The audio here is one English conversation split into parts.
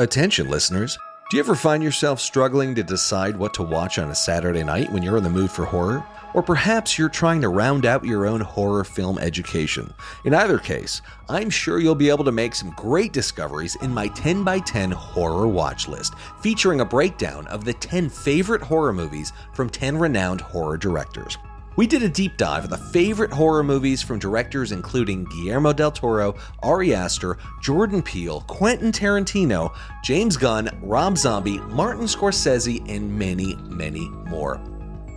Attention, listeners. Do you ever find yourself struggling to decide what to watch on a Saturday night when you're in the mood for horror? Or perhaps you're trying to round out your own horror film education. In either case, I'm sure you'll be able to make some great discoveries in my 10 by 10 horror watch list, featuring a breakdown of the 10 favorite horror movies from 10 renowned horror directors. We did a deep dive of the favorite horror movies from directors including Guillermo del Toro, Ari Aster, Jordan Peele, Quentin Tarantino, James Gunn, Rob Zombie, Martin Scorsese, and many, many more.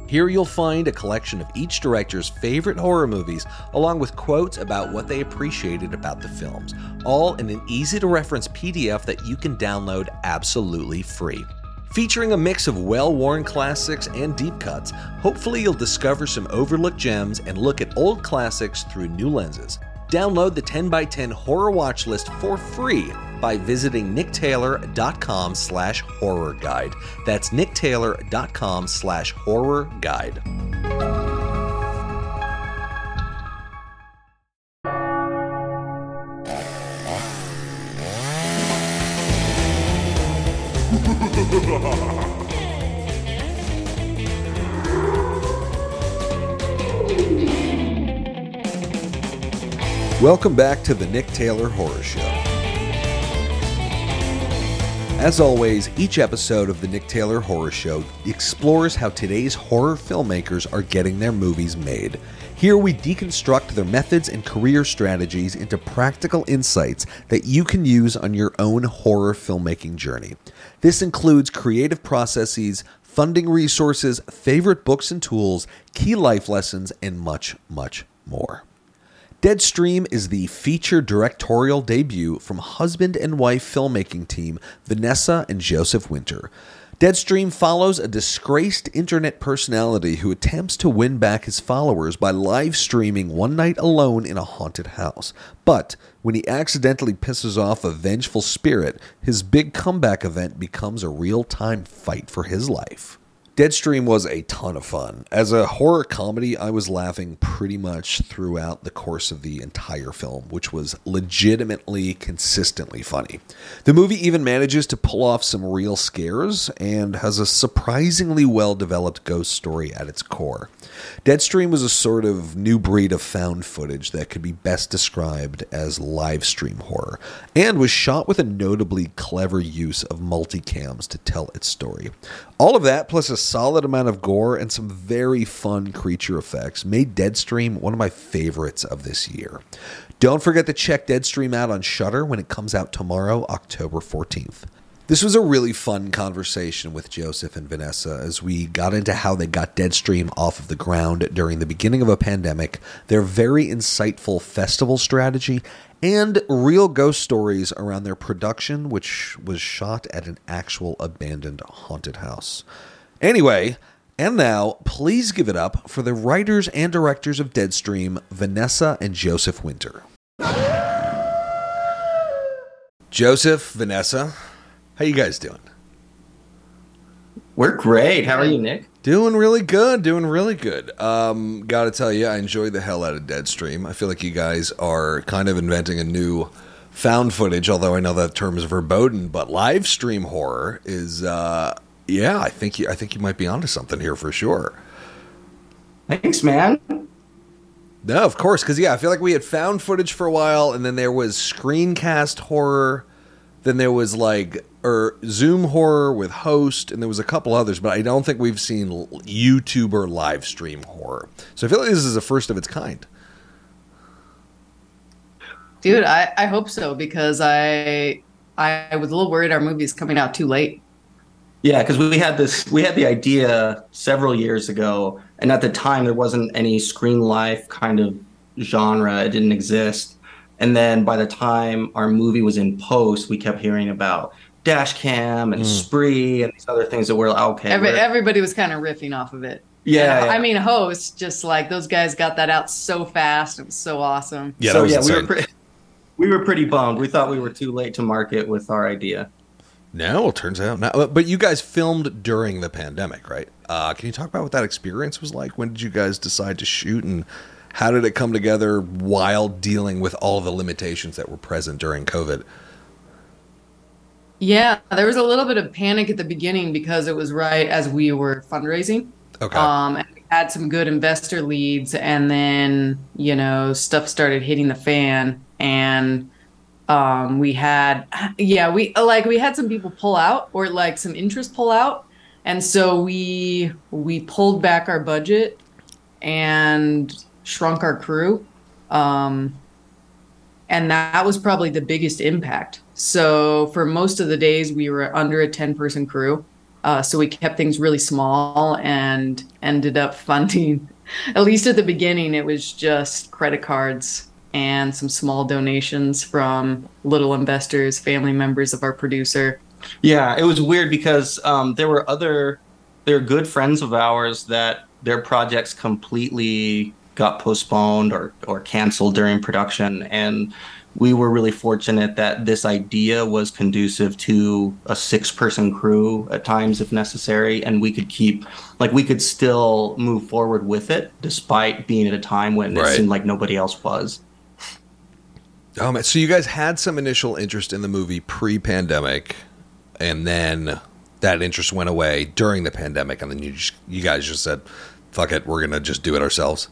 Here you'll find a collection of each director's favorite horror movies, along with quotes about what they appreciated about the films, all in an easy to reference PDF that you can download absolutely free. Featuring a mix of well worn classics and deep cuts, hopefully you'll discover some overlooked gems and look at old classics through new lenses. Download the 10x10 horror watch list for free by visiting nicktaylor.com slash horror guide. That's nicktaylor.com slash horror guide. Welcome back to the Nick Taylor Horror Show. As always, each episode of the Nick Taylor Horror Show explores how today's horror filmmakers are getting their movies made. Here we deconstruct their methods and career strategies into practical insights that you can use on your own horror filmmaking journey. This includes creative processes, funding resources, favorite books and tools, key life lessons, and much, much more. Deadstream is the feature directorial debut from husband and wife filmmaking team Vanessa and Joseph Winter. Deadstream follows a disgraced internet personality who attempts to win back his followers by live streaming one night alone in a haunted house. But when he accidentally pisses off a vengeful spirit, his big comeback event becomes a real time fight for his life. Deadstream was a ton of fun. As a horror comedy, I was laughing pretty much throughout the course of the entire film, which was legitimately consistently funny. The movie even manages to pull off some real scares and has a surprisingly well developed ghost story at its core. Deadstream was a sort of new breed of found footage that could be best described as live stream horror, and was shot with a notably clever use of multicams to tell its story. All of that, plus a solid amount of gore and some very fun creature effects, made Deadstream one of my favorites of this year. Don't forget to check Deadstream out on Shudder when it comes out tomorrow, October 14th. This was a really fun conversation with Joseph and Vanessa as we got into how they got Deadstream off of the ground during the beginning of a pandemic, their very insightful festival strategy, and real ghost stories around their production, which was shot at an actual abandoned haunted house. Anyway, and now, please give it up for the writers and directors of Deadstream, Vanessa and Joseph Winter. Joseph, Vanessa, how you guys doing? We're great. How are you, Nick? Doing really good. Doing really good. Um, Got to tell you, I enjoy the hell out of Deadstream. I feel like you guys are kind of inventing a new found footage. Although I know that term is verboten, but live stream horror is. Uh, yeah, I think you, I think you might be onto something here for sure. Thanks, man. No, of course, because yeah, I feel like we had found footage for a while, and then there was screencast horror. Then there was like or Zoom horror with host, and there was a couple others, but I don't think we've seen YouTuber live stream horror. So I feel like this is the first of its kind. Dude, I, I hope so because I I was a little worried our movie's coming out too late. Yeah, because we had this, we had the idea several years ago, and at the time there wasn't any screen life kind of genre; it didn't exist. And then by the time our movie was in post, we kept hearing about dash cam and mm. spree and these other things that were okay. Every, everybody was kind of riffing off of it. Yeah, yeah, I mean, host just like those guys got that out so fast. It was so awesome. Yeah, so yeah, insane. we were pretty, we were pretty bummed. We thought we were too late to market with our idea. No, it turns out not. But you guys filmed during the pandemic, right? Uh, can you talk about what that experience was like? When did you guys decide to shoot, and how did it come together while dealing with all the limitations that were present during COVID? Yeah, there was a little bit of panic at the beginning because it was right as we were fundraising. Okay. Um, and we had some good investor leads, and then you know stuff started hitting the fan, and um, we had yeah we like we had some people pull out or like some interest pull out, and so we we pulled back our budget and shrunk our crew. Um, and that was probably the biggest impact. So for most of the days, we were under a ten person crew. Uh, so we kept things really small and ended up funding. At least at the beginning, it was just credit cards and some small donations from little investors, family members of our producer. Yeah, it was weird because um, there were other, there were good friends of ours that their projects completely got postponed or or canceled during production and we were really fortunate that this idea was conducive to a six person crew at times if necessary and we could keep like we could still move forward with it despite being at a time when Right. it seemed like nobody else was Oh man, so you guys had some initial interest in the movie pre-pandemic, and then that interest went away during the pandemic, and then you just, you guys just said, "Fuck it, we're gonna just do it ourselves."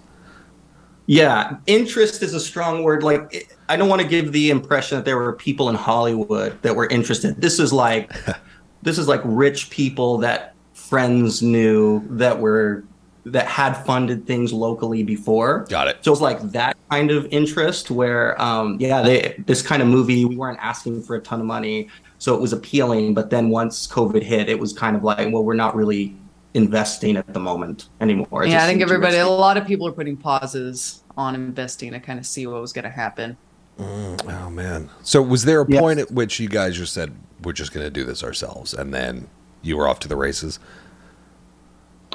Yeah, interest is a strong word. Like, I don't want to give the impression that there were people in Hollywood that were interested. This is like, this is like rich people that friends knew that were that had funded things locally before. Got it. So it's like that kind of interest where, um, yeah, they this kind of movie we weren't asking for a ton of money, so it was appealing. But then once COVID hit, it was kind of like, well, we're not really investing at the moment anymore. It yeah, I think seemed too everybody, a lot of people are putting pauses on investing to kind of see what was going to happen. Mm, oh man. So was there a Yes. point at which you guys just said, "We're just gonna do this ourselves," and then you were off to the races?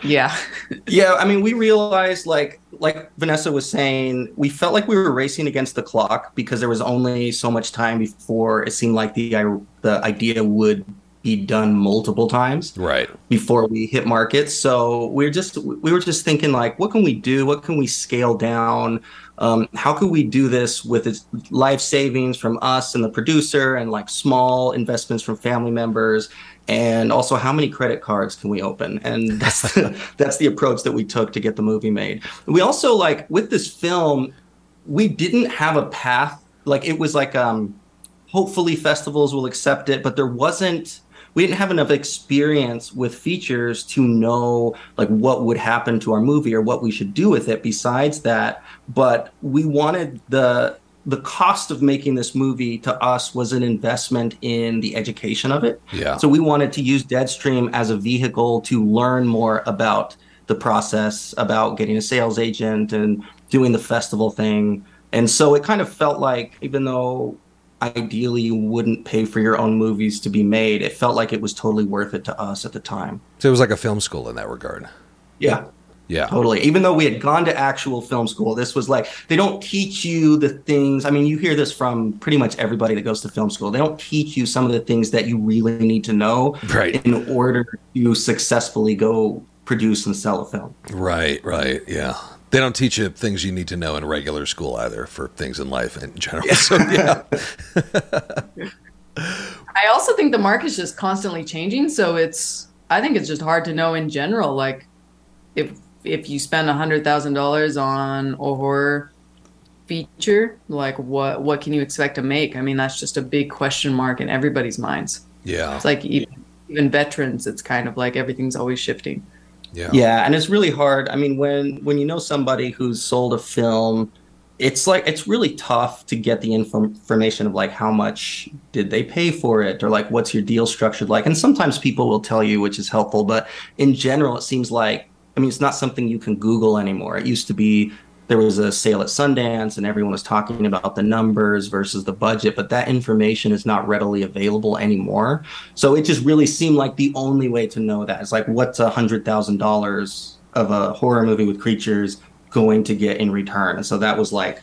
Yeah. Yeah, I mean, we realized like like Vanessa was saying, we felt like we were racing against the clock because there was only so much time before it seemed like the the idea would be done multiple times Right. before we hit markets. So we are just we were just thinking like, what can we do? What can we scale down? Um, how could we do this with its life savings from us and the producer, and like small investments from family members, and also how many credit cards can we open? And that's the, that's the approach that we took to get the movie made. We also like with this film, we didn't have a path. Like it was like um, hopefully festivals will accept it, but there wasn't we didn't have enough experience with features to know like what would happen to our movie or what we should do with it besides that. But we wanted the the cost of making this movie to us was an investment in the education of it. Yeah. so we wanted to use deadstream as a vehicle to learn more about the process about getting a sales agent and doing the festival thing. And so it kind of felt like even though ideally you wouldn't pay for your own movies to be made it felt like it was totally worth it to us at the time So it was like a film school in that regard. yeah Yeah. totally even though we had gone to actual film school this was like they don't teach you the things i mean you hear this from pretty much everybody that goes to film school they don't teach you some of the things that you really need to know Right. in order to successfully go produce and sell a film Right. Right. Yeah. They don't teach you things you need to know in regular school either for things in life in general. So yeah. I also think the market's just constantly changing, so it's I think it's just hard to know in general. Like if if you spend a hundred thousand dollars on a horror feature, like what what can you expect to make? I mean, that's just a big question mark in everybody's minds. Yeah. It's like even even veterans, it's kind of like everything's always shifting. Yeah. yeah and it's really hard. I mean when when you know somebody who's sold a film it's like it's really tough to get the info- information of like how much did they pay for it or like what's your deal structured like. And sometimes people will tell you which is helpful but in general it seems like i mean it's not something you can google anymore. It used to be there was a sale at sundance and everyone was talking about the numbers versus the budget but that information is not readily available anymore so it just really seemed like the only way to know that is like what's a hundred thousand dollars of a horror movie with creatures going to get in return and so that was like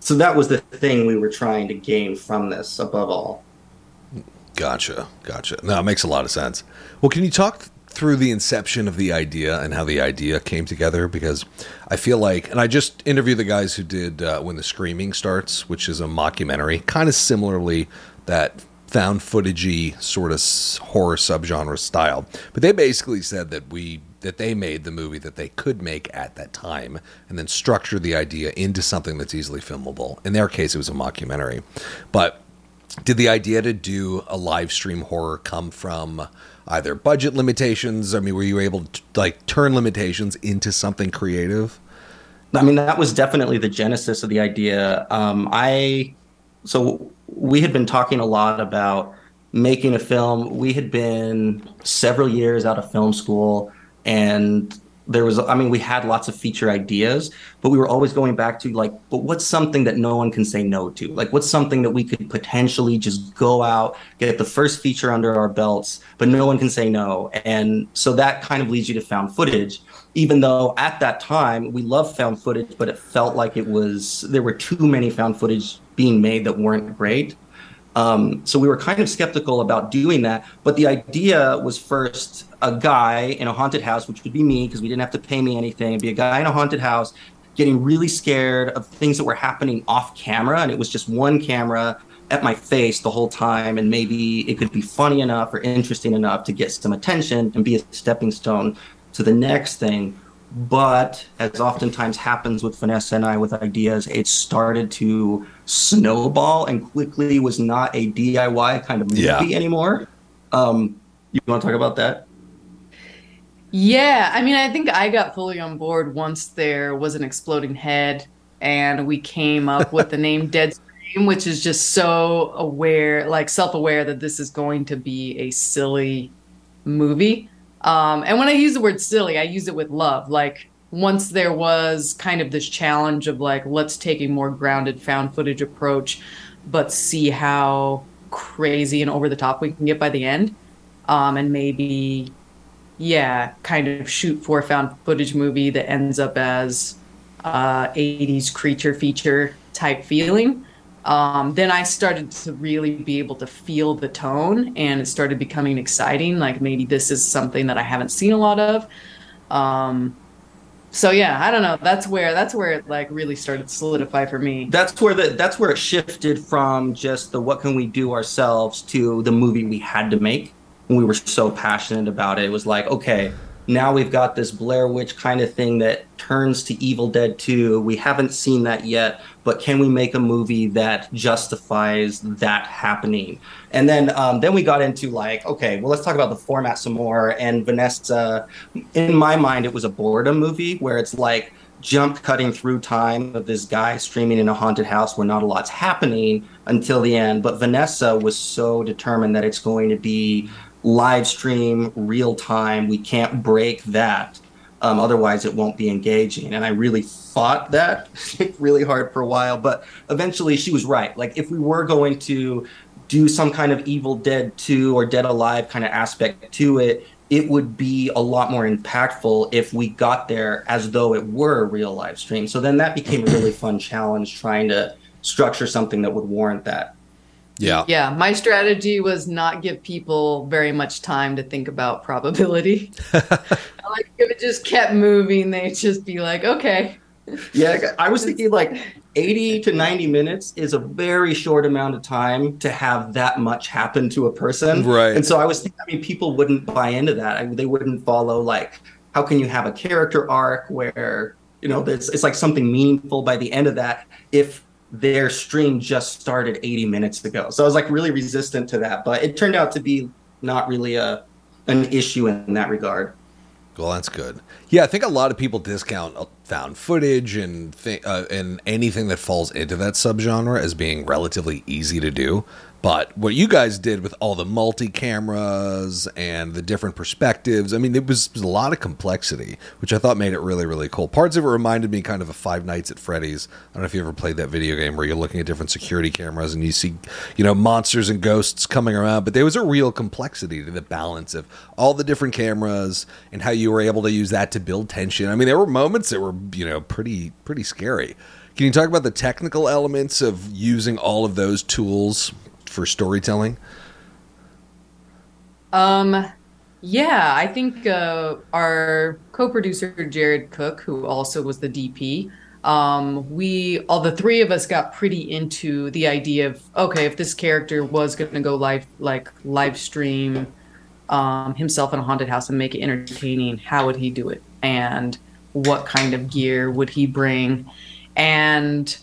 so that was the thing we were trying to gain from this above all Gotcha. Gotcha. No, it makes a lot of sense. Well, can you talk through the inception of the idea and how the idea came together? Because I feel like, and I just interviewed the guys who did uh, When the Screaming Starts, which is a mockumentary, kind of similarly that found footagey sort of horror subgenre style. But they basically said that we that they made the movie that they could make at that time and then structure the idea into something that's easily filmable. In their case, it was a mockumentary. But did the idea to do a live stream horror come from either budget limitations? I mean, were you able to like turn limitations into something creative? I mean, that was definitely the genesis of the idea. Um, I so we had been talking a lot about making a film. We had been several years out of film school, and there was i mean we had lots of feature ideas but we were always going back to like but what's something that no one can say no to? Like what's something that we could potentially just go out get the first feature under our belts but no one can say no? And so that kind of leads you to found footage even though at that time we loved found footage but it felt like it was there were too many found footage being made that weren't great um, so we were kind of skeptical about doing that. But the idea was first a guy in a haunted house, which would be me because we didn't have to pay me anything. It'd be a guy in a haunted house getting really scared of things that were happening off camera. And it was just one camera at my face the whole time. And maybe it could be funny enough or interesting enough to get some attention and be a stepping stone to the next thing. But as oftentimes happens with Vanessa and I with ideas, it started to snowball and quickly was not a DIY kind of movie yeah. anymore. Um, you want to talk about that? Yeah, I mean, I think I got fully on board once there was an exploding head and we came up with the name Deadstream, which is just so aware, like self aware that this is going to be a silly movie. Um, and when I use the word silly, I use it with love. Like once there was kind of this challenge of like, let's take a more grounded found footage approach, but see how crazy and over the top we can get by the end. Um, and maybe, yeah, kind of shoot for a found footage movie that ends up as uh, 80s creature feature type feeling um, then I started to really be able to feel the tone, and it started becoming exciting. Like maybe this is something that I haven't seen a lot of. Um, so yeah, I don't know. That's where that's where it like really started to solidify for me. That's where the that's where it shifted from just the what can we do ourselves to the movie we had to make. We were so passionate about it. It was like, okay, now we've got this Blair Witch kind of thing that turns to Evil Dead 2. We haven't seen that yet, but can we make a movie that justifies that happening? And then um, then we got into like, okay, well let's talk about the format some more. And Vanessa, in my mind, it was a boredom movie where it's like jump cutting through time of this guy streaming in a haunted house where not a lot's happening until the end. But Vanessa was so determined that it's going to be live stream, real time. We can't break that. Um, otherwise, it won't be engaging. And I really fought that really hard for a while. But eventually, she was right. Like, if we were going to do some kind of Evil Dead 2 or Dead Alive kind of aspect to it, it would be a lot more impactful if we got there as though it were a real live stream. So then that became a really fun challenge trying to structure something that would warrant that. Yeah. Yeah. My strategy was not give people very much time to think about probability. I like if it just kept moving, they'd just be like, okay. Yeah, I was thinking like 80 to 90 minutes is a very short amount of time to have that much happen to a person. Right. And so I was thinking, I mean, people wouldn't buy into that. I, they wouldn't follow like, how can you have a character arc where, you know, it's, it's like something meaningful by the end of that if their stream just started 80 minutes ago. So I was like really resistant to that, but it turned out to be not really a an issue in that regard. Well, that's good. Yeah, I think a lot of people discount found footage and th- uh, and anything that falls into that subgenre as being relatively easy to do. But what you guys did with all the multi cameras and the different perspectives, I mean, it was, was, a lot of complexity, which I thought made it really, really cool. Parts of it reminded me kind of a Five Nights at Freddy's. I don't know if you ever played that video game where you're looking at different security cameras and you see, you know, monsters and ghosts coming around. But there was a real complexity to the balance of all the different cameras and how you were able to use that to build tension. I mean, there were moments that were, you know, pretty, pretty scary. Can you talk about the technical elements of using all of those tools for storytelling? Um, yeah, I think uh, our co-producer Jared Cook, who also was the DP, um, we all the three of us got pretty into the idea of okay, if this character was going to go live like live stream um, himself in a haunted house and make it entertaining, how would he do it? And what kind of gear would he bring? And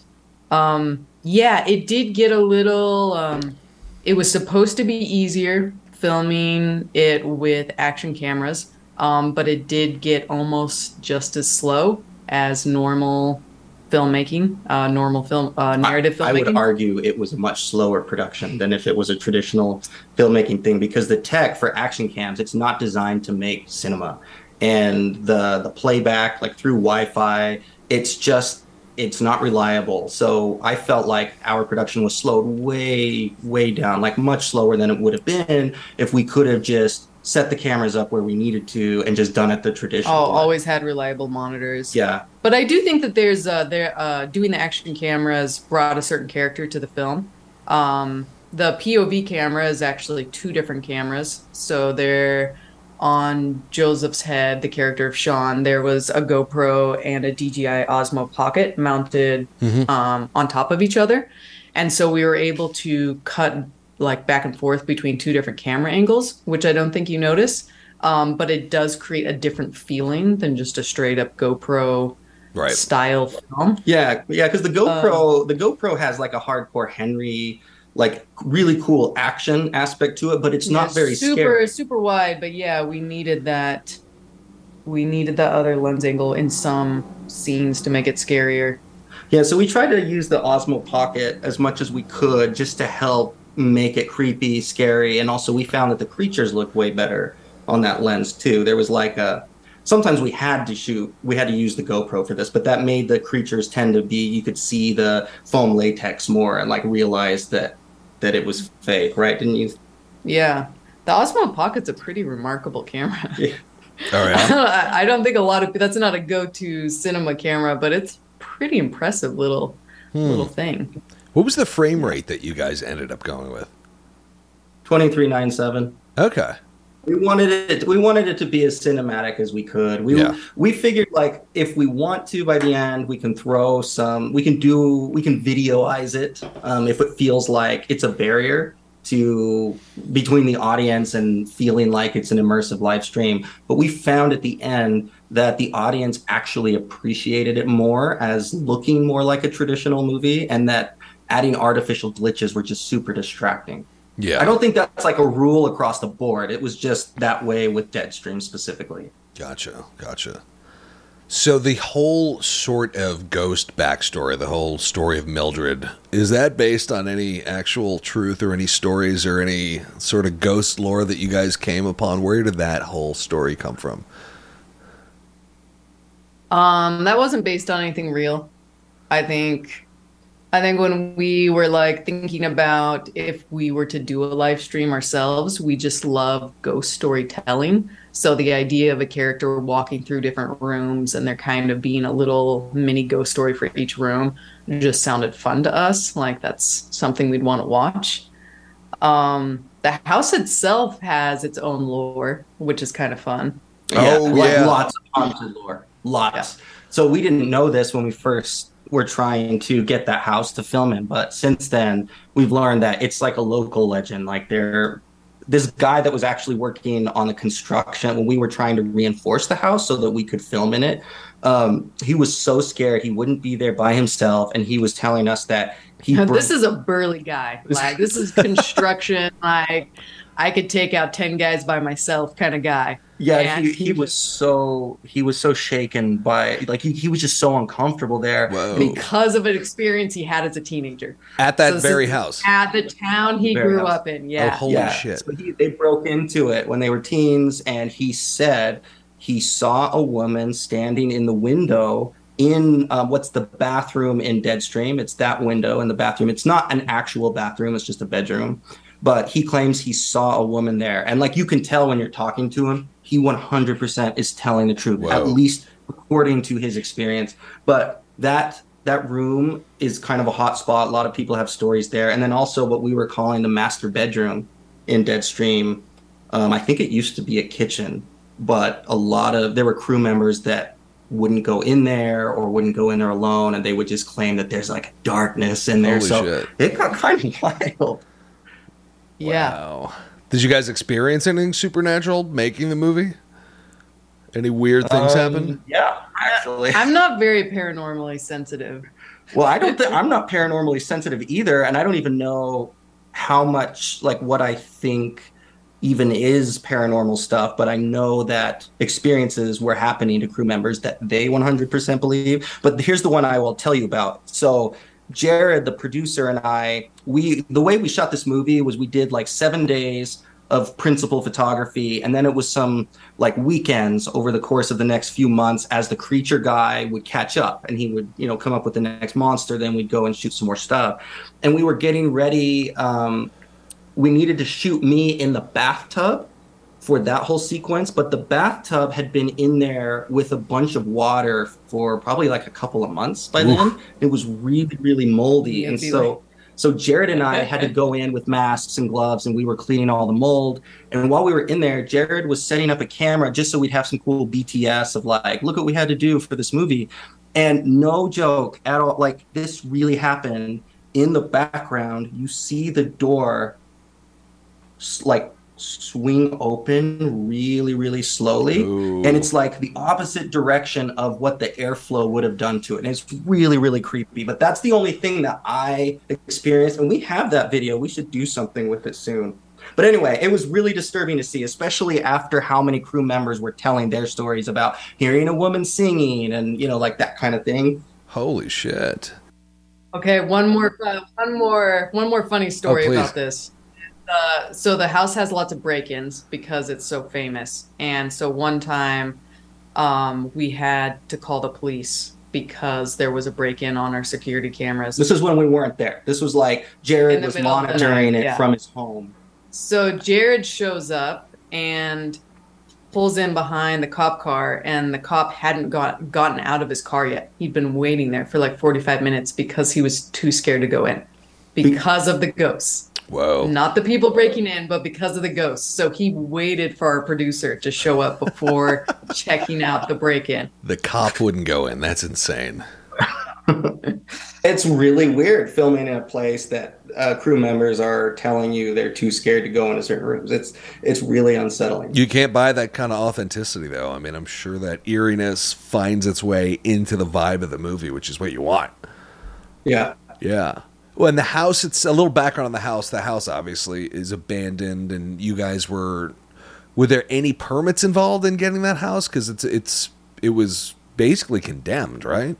um, yeah, it did get a little. Um, it was supposed to be easier filming it with action cameras, um, but it did get almost just as slow as normal filmmaking, uh, normal film uh, narrative filmmaking. I would argue it was a much slower production than if it was a traditional filmmaking thing because the tech for action cams it's not designed to make cinema, and the the playback like through Wi-Fi it's just it's not reliable. So I felt like our production was slowed way way down, like much slower than it would have been if we could have just set the cameras up where we needed to and just done it the traditional. Oh, always had reliable monitors. Yeah. But I do think that there's uh there uh doing the action cameras brought a certain character to the film. Um the POV camera is actually two different cameras. So they're on Joseph's head, the character of Sean, there was a GoPro and a DJI Osmo Pocket mounted Mhm. um, on top of each other. And so we were able to cut like back and forth between two different camera angles, which I don't think you notice. Um, but it does create a different feeling than just a straight up GoPro Right. style film. Yeah, yeah, because the GoPro, the GoPro has like a hardcore Henry, like really cool action aspect to it, but it's not very super scary. super wide, but yeah, we needed that. We needed that other lens angle in some scenes to make it scarier. Yeah, so we tried to use the Osmo Pocket as much as we could just to help make it creepy, scary, and also we found that the creatures looked way better on that lens too. There was like a sometimes we had to shoot, we had to use the GoPro for this, but that made the creatures tend to be you could see the foam latex more and like realize that that it was fake, right? Didn't you? Yeah, the Osmo Pocket's a pretty remarkable camera. Yeah. All right. I I don't think a lot of that's not a go-to cinema camera, but it's pretty impressive little Hmm. little thing. What was the frame rate that you guys ended up going with? Twenty three nine seven. Okay. We wanted it. We wanted it to be as cinematic as we could. We Yeah. we figured like if we want to, by the end, we can throw some. We can do. We can videoize it um, if it feels like it's a barrier to between the audience and feeling like it's an immersive live stream. But we found at the end that the audience actually appreciated it more as looking more like a traditional movie, and that adding artificial glitches were just super distracting. Yeah. I don't think that's like a rule across the board. It was just that way with Deadstream specifically. Gotcha. Gotcha. So the whole sort of ghost backstory, the whole story of Mildred, is that based on any actual truth or any stories or any sort of ghost lore that you guys came upon? Where did that whole story come from? Um, that wasn't based on anything real. I think I think when we were like thinking about if we were to do a live stream ourselves, we just love ghost storytelling. So the idea of a character walking through different rooms and there kind of being a little mini ghost story for each room just sounded fun to us. Like that's something we'd want to watch. Um, the house itself has its own lore, which is kind of fun. Oh, like yeah. lots of haunted lore, lots. So we didn't know this when we first were trying to get that house to film in, but since then we've learned that it's like a local legend. Like there, this guy that was actually working on the construction when we were trying to reinforce the house so that we could film in it. Um, he was so scared he wouldn't be there by himself, and he was telling us that he. br- this is a burly guy. Like this is construction. like I could take out ten guys by myself, kind of guy. Yeah, he, he he was so he was so shaken by like he, he was just so uncomfortable there. Whoa. Because of an experience he had as a teenager At that So very house. at the town he Very grew house. up in. Oh, Yeah, holy yeah, shit. So he, they broke into it when they were teens, and he said he saw a woman standing in the window in um, what's the bathroom in Deadstream. It's that window in the bathroom. It's not an actual bathroom; it's just a bedroom. But he claims he saw a woman there, and like you can tell when you're talking to him, he 100% is telling the truth, Whoa. at least according to his experience. But that that room is kind of a hot spot. A lot of people have stories there, and then also what we were calling the master bedroom in Deadstream. Um, I think it used to be a kitchen, but a lot of there were crew members that wouldn't go in there or wouldn't go in there alone, and they would just claim that there's like darkness in there. Holy so shit. it got kind of wild. Yeah. Wow. Did you guys experience anything supernatural making the movie? Any weird things Um, happen? Yeah, actually. I'm not very paranormally sensitive. Well, I don't think I'm not paranormally sensitive either, and I don't even know how much like what I think even is paranormal stuff, but I know that experiences were happening to crew members that they 100% believe. But here's the one I will tell you about. So Jared, the producer, and I, we the way we shot this movie was we did like seven days of principal photography, and then it was some like weekends over the course of the next few months as the creature guy would catch up and he would you know come up with the next monster. Then we'd go and shoot some more stuff, and we were getting ready. Um, we needed to shoot me in the bathtub for that whole sequence, but the bathtub had been in there with a bunch of water for probably like a couple of months by then. It was really, really moldy. And Yucky, so so Jared and I had to go in with masks and gloves and we were cleaning all the mold. And while we were in there, Jared was setting up a camera just so we'd have some cool BTS of like, look what we had to do for this movie. And no joke at all, like this really happened. In the background, you see the door like swing open really really slowly. Ooh. and it's like the opposite direction of what the airflow would have done to it. And it's really really creepy. But that's the only thing that i experienced. And we have that video. We should do something with it soon. But anyway it was really disturbing to see especially after how many crew members were telling their stories about hearing a woman singing and you know like that kind of thing. Holy shit. Okay, one more, uh, one more, one more funny story Oh, about this. Uh, so the house has lots of break-ins because it's so famous, and so one time, um, we had to call the police because there was a break-in on our security cameras. this is when we weren't there this was like jared was middle of the monitoring night, it yeah. from his home So Jared shows up and pulls in behind the cop car, and the cop hadn't got gotten out of his car yet. He'd been waiting there for like 45 minutes because he was too scared to go in because of the ghosts. Whoa. Not the people breaking in, but because of the ghosts. So he waited for our producer to show up before checking out the break in. The cop wouldn't go in. That's insane. It's really weird filming in a place that uh, crew members are telling you they're too scared to go into certain rooms. It's it's really unsettling. You can't buy that kind of authenticity, though. I mean, I'm sure that eeriness finds its way into the vibe of the movie, which is what you want. Yeah. Yeah. Well, and the house, it's a little background on the house. The house obviously is abandoned, and you guys were. Were there any permits involved in getting that house? Because it's it's it was basically condemned, right?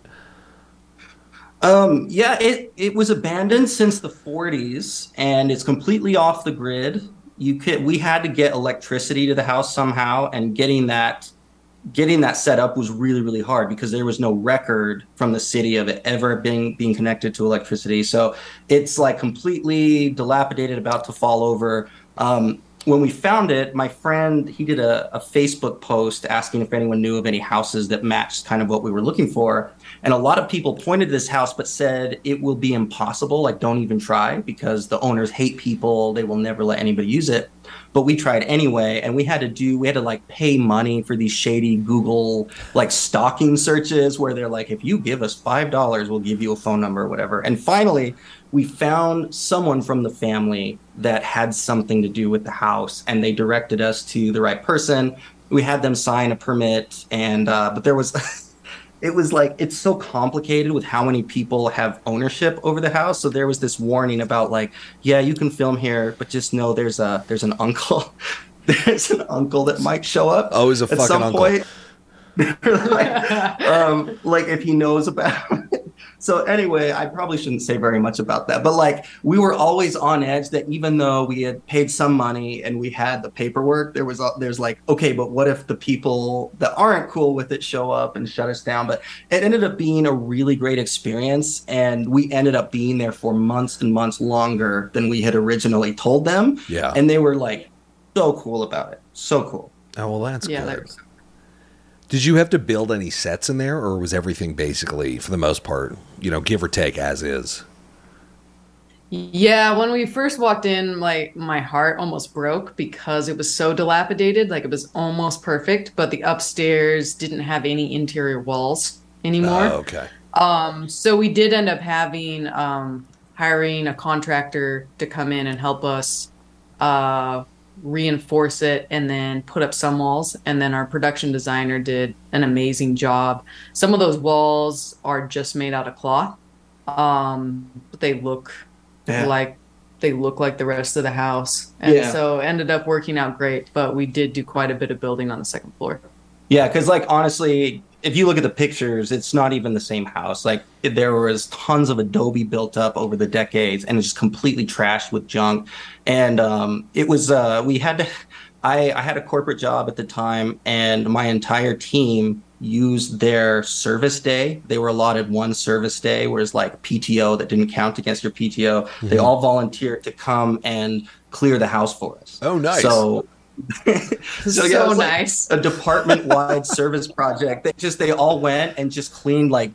Um, yeah, it, it was abandoned since the 40s and it's completely off the grid. You could we had to get electricity to the house somehow and getting that getting that set up was really really hard because there was no record from the city of it ever being being connected to electricity. So it's like completely dilapidated about to fall over. Um, when we found it, my friend he did a, a Facebook post asking if anyone knew of any houses that matched kind of what we were looking for. And a lot of people pointed to this house but said it will be impossible, like don't even try because the owners hate people, they will never let anybody use it. But we tried anyway, and we had to do we had to like pay money for these shady Google like stalking searches where they're like, if you give us five dollars, we'll give you a phone number or whatever. And finally, we found someone from the family that had something to do with the house, and they directed us to the right person. We had them sign a permit, and uh, but there was. it was like it's so complicated with how many people have ownership over the house so there was this warning about like yeah you can film here but just know there's a there's an uncle there's an uncle that might show up Always a at fucking some uncle. point like, um, like if he knows about it. So anyway, I probably shouldn't say very much about that. But like we were always on edge that even though we had paid some money and we had the paperwork, there was there's like okay, but what if the people that aren't cool with it show up and shut us down? But it ended up being a really great experience, and we ended up being there for months and months longer than we had originally told them. Yeah. And they were like so cool about it, so cool. oh well, that's Yeah, good. that- Did you have to build any sets in there, or was everything basically, for the most part, you know, give or take, as is? Yeah, when we first walked in, like my heart almost broke because it was so dilapidated. Like it was almost perfect, but the upstairs didn't have any interior walls anymore. Oh, okay. Um, so we did end up having um, hiring a contractor to come in and help us uh, reinforce it and then put up some walls. And then our production designer did an amazing job. Some of those walls are just made out of cloth, um, but they look Yeah. like they look like the rest of the house. And Yeah. so ended up working out great. But we did do quite a bit of building on the second floor. Yeah, because like honestly, if you look at the pictures, it's not even the same house. Like there was tons of Adobe built up over the decades, and it's just completely trashed with junk. And um, it was uh, we had to. I, I had a corporate job at the time, and my entire team used their service day. They were allotted one service day, whereas like PTO that didn't count against your PTO. They all volunteered to come and clear the house for us. Oh, nice. So. So, yeah, it was like- nice. a department wide service project. They just they all went and just cleaned like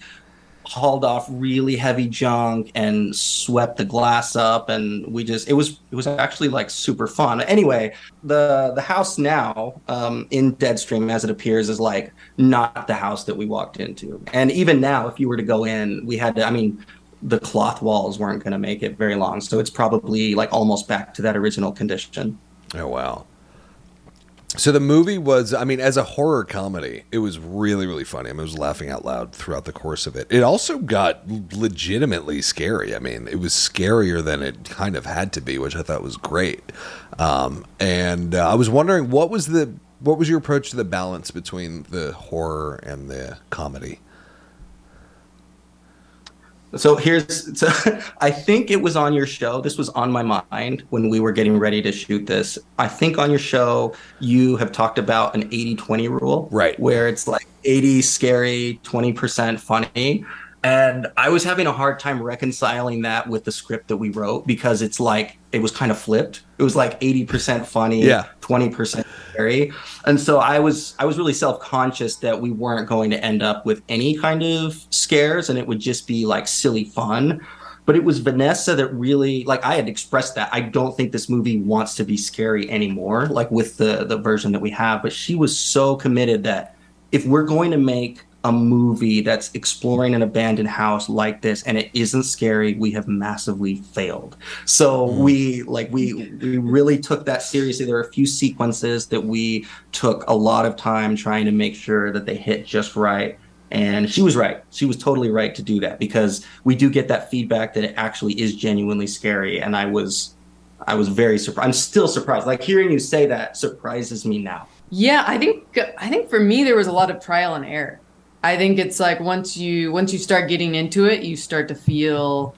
hauled off really heavy junk and swept the glass up and we just it was it was actually like super fun anyway the the house now um in deadstream as it appears is like not the house that we walked into and even now if you were to go in we had to i mean the cloth walls weren't going to make it very long so it's probably like almost back to that original condition Oh wow. So the movie was, I mean, as a horror comedy, it was really, really funny. I, mean, I was laughing out loud throughout the course of it. It also got legitimately scary. I mean, it was scarier than it kind of had to be, which I thought was great. Um, and uh, I was wondering, what was the what was your approach to the balance between the horror and the comedy? So here's, so I think it was on your show. This was on my mind when we were getting ready to shoot this. I think on your show, you have talked about an 80 20 rule. Right. Where it's like 80 scary, 20% funny. And I was having a hard time reconciling that with the script that we wrote because it's like, it was kind of flipped. It was like 80% funny, Yeah. 20% scary. And so I was I was really self-conscious that we weren't going to end up with any kind of scares and it would just be like silly fun. But it was Vanessa that really like I had expressed that I don't think this movie wants to be scary anymore like with the the version that we have, but she was so committed that if we're going to make a movie that's exploring an abandoned house like this and it isn't scary, we have massively failed. So mm. we like we we really took that seriously. There are a few sequences that we took a lot of time trying to make sure that they hit just right. And she was right. She was totally right to do that because we do get that feedback that it actually is genuinely scary. And I was I was very surprised. I'm still surprised. Like hearing you say that surprises me now. Yeah, I think I think for me there was a lot of trial and error. I think it's like once you once you start getting into it, you start to feel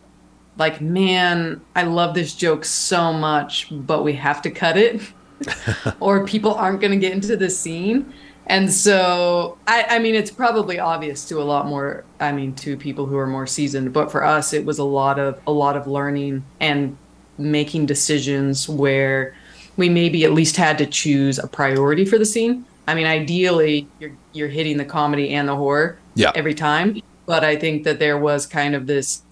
like, man, I love this joke so much, but we have to cut it, or people aren't going to get into the scene. And so, I, I mean, it's probably obvious to a lot more. I mean, to people who are more seasoned, but for us, it was a lot of a lot of learning and making decisions where we maybe at least had to choose a priority for the scene. I mean, ideally, you're you're hitting the comedy and the horror Yeah. every time, but I think that there was kind of this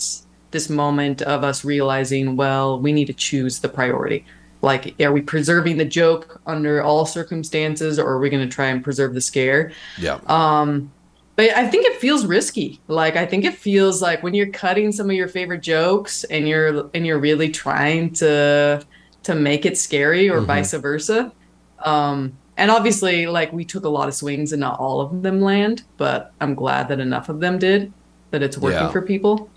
this moment of us realizing, well, we need to choose the priority. Like, are we preserving the joke under all circumstances, or are we going to try and preserve the scare? Yeah. Um, but I think it feels risky. Like I think it feels like when you're cutting some of your favorite jokes and you're and you're really trying to to make it scary or Mhm. vice versa. Um, and obviously, like we took a lot of swings and not all of them land, but I'm glad that enough of them did. That it's working Yeah. for people.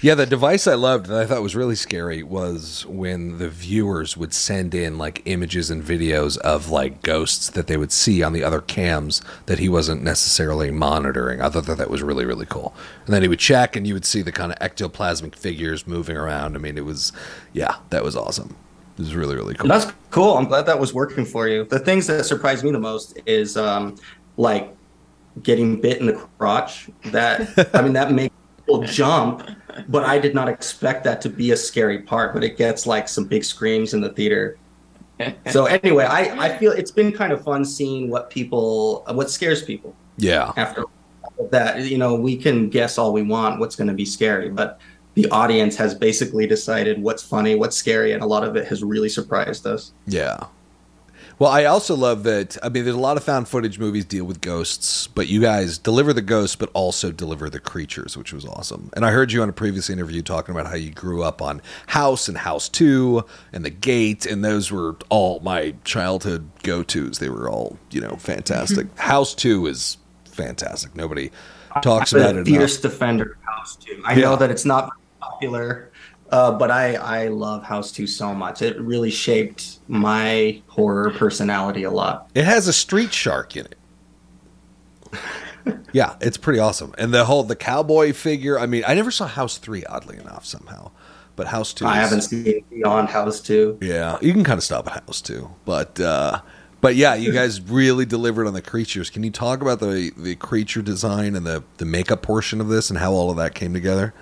Yeah, the device I loved that I thought was really scary was when the viewers would send in like images and videos of like ghosts that they would see on the other cams that he wasn't necessarily monitoring. I thought that that was really really cool. And then he would check, and you would see the kind of ectoplasmic figures moving around. I mean, it was yeah, that was awesome. It was really really cool. That's cool. I'm glad that was working for you. The things that surprised me the most is um, like getting bit in the crotch. That I mean, that makes people jump, but I did not expect that to be a scary part. But it gets like some big screams in the theater. So anyway, I, I feel it's been kind of fun seeing what people what scares people Yeah, after that. You know, we can guess all we want what's going to be scary, but the audience has basically decided what's funny, what's scary, and a lot of it has really surprised us. Yeah. Well, I also love that. I mean, there's a lot of found footage movies deal with ghosts, but you guys deliver the ghosts, but also deliver the creatures, which was awesome. And I heard you on a previous interview talking about how you grew up on House and House 2 and The Gate, and those were all my childhood go tos. They were all, you know, fantastic. Mm-hmm. House 2 is fantastic. Nobody talks about it fierce enough. defender of House 2. I Yeah. know that it's not popular, uh, but I, I love House 2 so much. It really shaped my horror personality a lot. It has a street shark in it. yeah, it's pretty awesome. And the whole the cowboy figure. I mean, I never saw House Three, oddly enough, somehow. But House Two, I is- haven't seen Beyond House 2. Yeah, you can kind of stop at House Two, but uh, but yeah, you guys really delivered on the creatures. Can you talk about the the creature design and the the makeup portion of this and how all of that came together?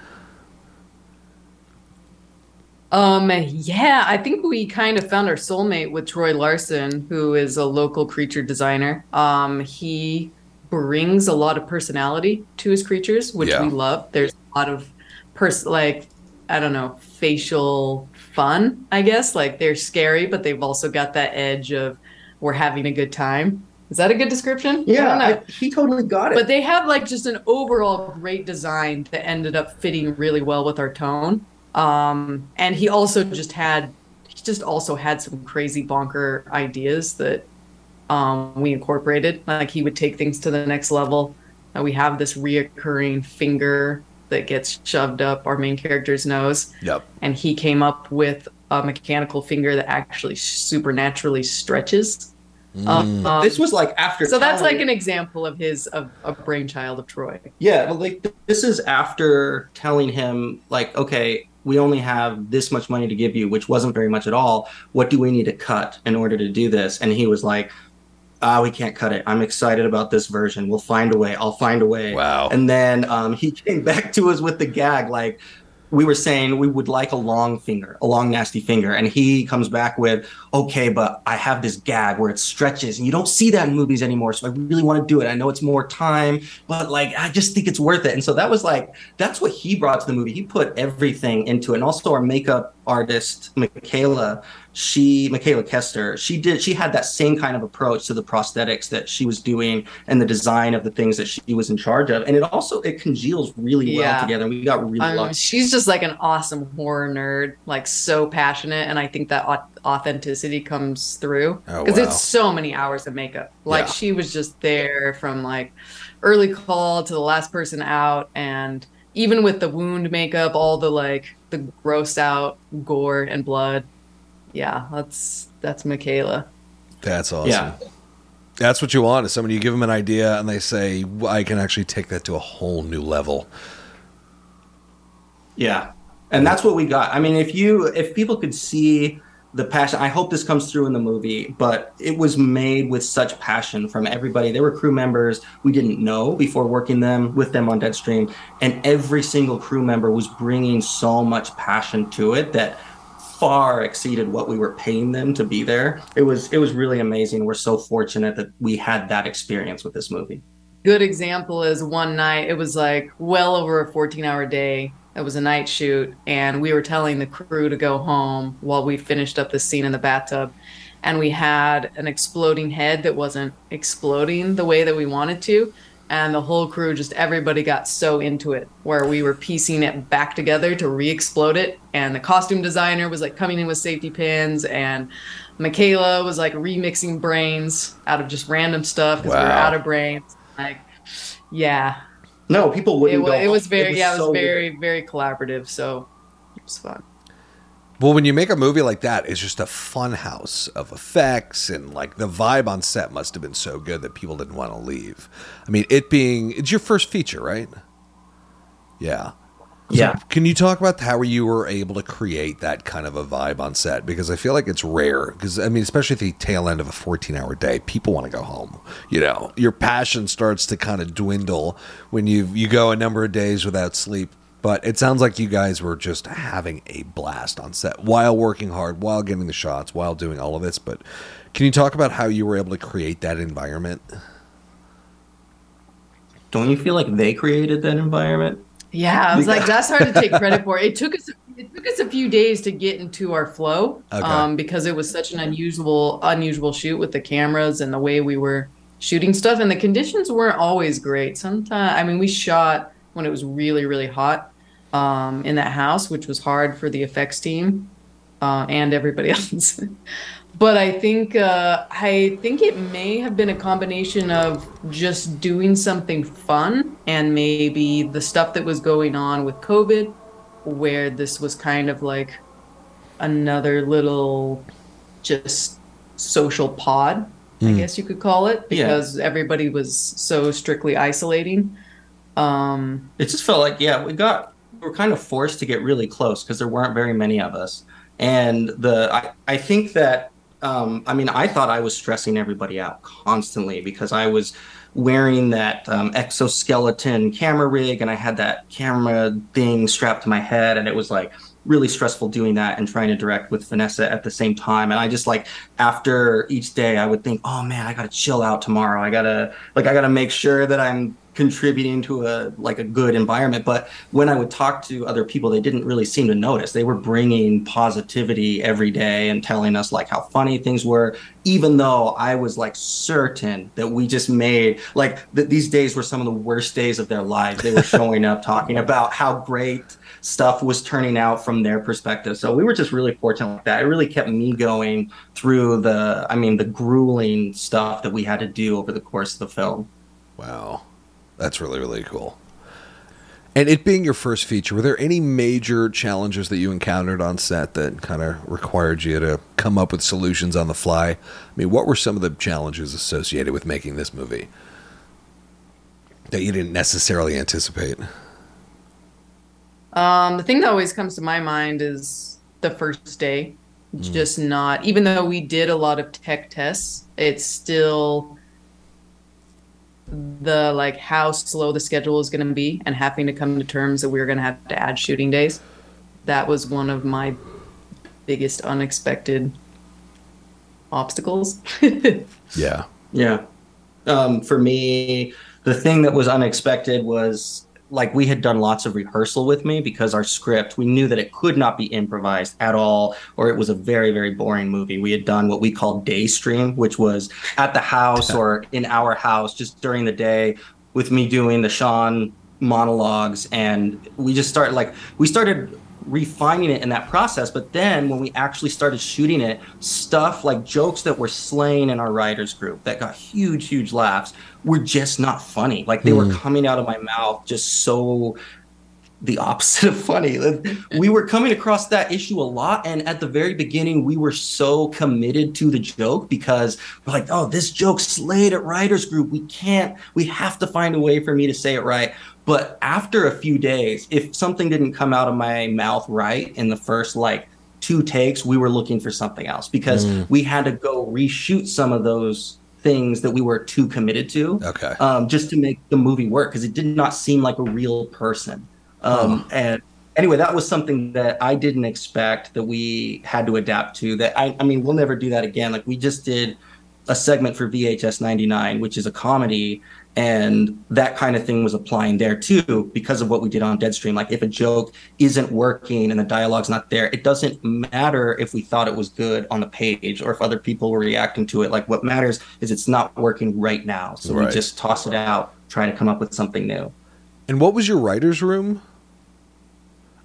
Um, yeah, I think we kind of found our soulmate with Troy Larson, who is a local creature designer. Um, he brings a lot of personality to his creatures, which Yeah. we love. There's a lot of pers like I don't know, facial fun, I guess. Like they're scary, but they've also got that edge of we're having a good time. Is that a good description? I don't know. he totally got it. But they have like just an overall great design that ended up fitting really well with our tone. Um, and he also just had, he just also had some crazy bonker ideas that um, we incorporated. Like he would take things to the next level. Uh, we have this reoccurring finger that gets shoved up our main character's nose Yep. and he came up with a mechanical finger that actually supernaturally stretches. Mm. Um, this was like after. so that's like an example of his of a brainchild of Troy. Yeah, but like this is after telling him like, okay, we only have this much money to give you, which wasn't very much at all. What do we need to cut in order to do this? And he was like, ah, we can't cut it. I'm excited about this version. We'll find a way. I'll find a way. Wow. And then um, he came back to us with the gag like. We were saying we would like a long finger, a long nasty finger, and he comes back with, "Okay, but I have this gag where it stretches, and you don't see that in movies anymore. So I really want to do it. I know it's more time, but like I just think it's worth it." And so that was like that's what he brought to the movie. He put everything into it, and also our makeup artist Michaela, she Michaela Kester, she did she had that same kind of approach to the prosthetics that she was doing and the design of the things that she was in charge of, and it also it congeals really well Yeah. together. We got really Um, lucky. she's just like an awesome horror nerd, like so passionate, and I think that authenticity comes through Oh, because wow. it's so many hours of makeup. Like Yeah. she was just there from like early call to the last person out, and even with the wound makeup, all the like the gross out gore and blood. Yeah, that's that's Michaela. That's awesome. Yeah. That's what you want is somebody you give them an idea and they say, I can actually take that to a whole new level. Yeah. And that's what we got. I mean, if you if people could see the passion, I hope this comes through in the movie, but it was made with such passion from everybody. There were crew members we didn't know before working them with them on Deadstream, and every single crew member was bringing so much passion to it that far exceeded what we were paying them to be there. It was it was really amazing. We're so fortunate that we had that experience with this movie. good example is one night it was like well over a 14 hour day it was a night shoot and we were telling the crew to go home while we finished up the scene in the bathtub and we had an exploding head that wasn't exploding the way that we wanted to and the whole crew just everybody got so into it where we were piecing it back together to re-explode it. And the costume designer was like coming in with safety pins and michaela was like remixing brains out of just random stuff because we were out of brains. Like yeah. No, people it, wouldn't wa- go. it was very yeah it was so very very collaborative so it was fun Well, when you make a movie like that, it's just a fun house of effects and like the vibe on set must have been so good that people didn't want to leave. I mean, it being it's your first feature, right? Yeah. Yeah. Can you talk about how you were able to create that kind of a vibe on set? Because I feel like it's rare. Because I mean, especially at the tail end of a 14 hour day, people want to go home. You know, your passion starts to kind of dwindle when you you go a number of days without sleep. But it sounds like you guys were just having a blast on set while working hard, while getting the shots, while doing all of this. But can you talk about how you were able to create that environment? Don't you feel like they created that environment? Yeah, I was like, that's hard to take credit for. It took us it took us a few days to get into our flow Okay. um, because it was such an unusual unusual shoot with the cameras and the way we were shooting stuff and the conditions weren't always great sometimes i mean we shot when it was really really hot um, in that house which was hard for the effects team uh, and everybody else. But i think uh, i think it may have been a combination of just doing something fun and maybe the stuff that was going on with covid where this was kind of like another little just social pod i guess you could call it Yeah. because everybody was so strictly isolating. Um it just felt like yeah we got we were kind of forced to get really close because there weren't very many of us and the i, I think that um, i mean i thought i was stressing everybody out constantly because i was wearing that um, exoskeleton camera rig and i had that camera thing strapped to my head and it was like really stressful doing that and trying to direct with Vanessa at the same time. And I just like after each day, I would think, oh man, I gotta chill out tomorrow. I gotta like I gotta make sure that I'm contributing to a like a good environment. But when I would talk to other people, they didn't really seem to notice. They were bringing positivity every day and telling us like how funny things were, even though I was like certain that we just made like that these days were some of the worst days of their lives. They were showing up talking about how great stuff was turning out from their perspective. So we were just really fortunate like that. It really kept me going through the, I mean, the grueling stuff that we had to do over the course of the film. Wow. That's really, really cool. And it being your first feature, were there any major challenges that you encountered on set that kind of required you to come up with solutions on the fly? I mean, what were some of the challenges associated with making this movie that you didn't necessarily anticipate? Um, the thing that always comes to my mind is the first day. Just not, even though we did a lot of tech tests, it's still the like how slow the schedule is going to be and having to come to terms that we were going to have to add shooting days. That was one of my biggest unexpected obstacles. Yeah. Yeah. Um, for me, the thing that was unexpected was like we had done lots of rehearsal with me because our script, we knew that it could not be improvised at all, or it was a very, very boring movie. We had done what we called day stream, which was at the house or in our house just during the day with me doing the Sean monologues. And we just started like, we started refining it in that process. But then when we actually started shooting it, stuff like jokes that were slaying in our writers group that got huge, huge laughs were just not funny. Like they were hmm. coming out of my mouth just so the opposite of funny. We were coming across that issue a lot. And at the very beginning, we were so committed to the joke because we're like, oh, this joke slayed at writers group. We can't, we have to find a way for me to say it right. But after a few days, if something didn't come out of my mouth right in the first like two takes, we were looking for something else because we had to go reshoot some of those things that we were too committed to Okay. um, just to make the movie work because it did not seem like a real person. Um, And anyway, that was something that I didn't expect that we had to adapt to. That I, I mean, we'll never do that again. Like we just did a segment for VHS 99, which is a comedy. And that kind of thing was applying there too because of what we did on Deadstream. Like if a joke isn't working and the dialogue's not there, it doesn't matter if we thought it was good on the page or if other people were reacting to it. Like what matters is it's not working right now. So Right. we just toss it out, try to come up with something new. And what was your writer's room?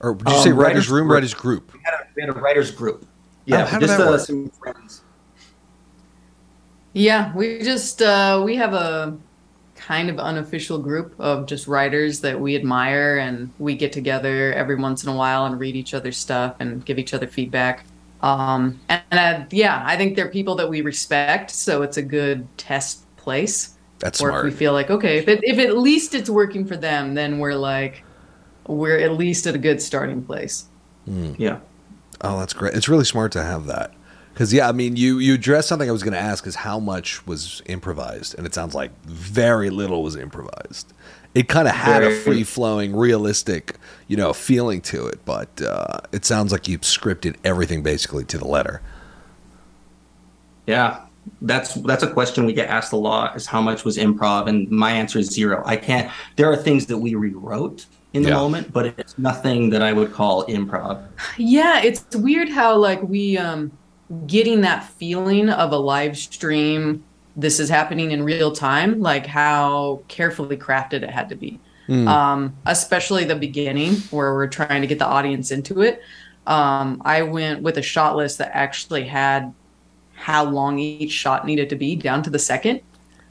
Or did you Um, say writer's writer's room, group. writers group? We had a, we had a writers group. Yeah, Oh, how did just that uh, work? some friends. Yeah, we just uh, we have a kind of unofficial group of just writers that we admire, and we get together every once in a while and read each other's stuff and give each other feedback. Um, and uh, yeah, I think they're people that we respect, so it's a good test place. That's or smart. if we feel like okay, if it, if at least it's working for them, then we're like we're at least at a good starting place. Yeah. Oh, that's great. It's really smart to have that. Because yeah, I mean, you you addressed something I was going to ask is how much was improvised, and it sounds like very little was improvised. It kind of had a free flowing, realistic, you know, feeling to it, but uh, it sounds like you scripted everything basically to the letter. Yeah. that's that's a question we get asked a lot is how much was improv and my answer is zero i can't there are things that we rewrote in the Yeah. moment but it's nothing that i would call improv Yeah, it's weird how like we um getting that feeling of a live stream this is happening in real time, like how carefully crafted it had to be. Um especially the beginning where we're trying to get the audience into it. Um I went with a shot list that actually had how long each shot needed to be down to the second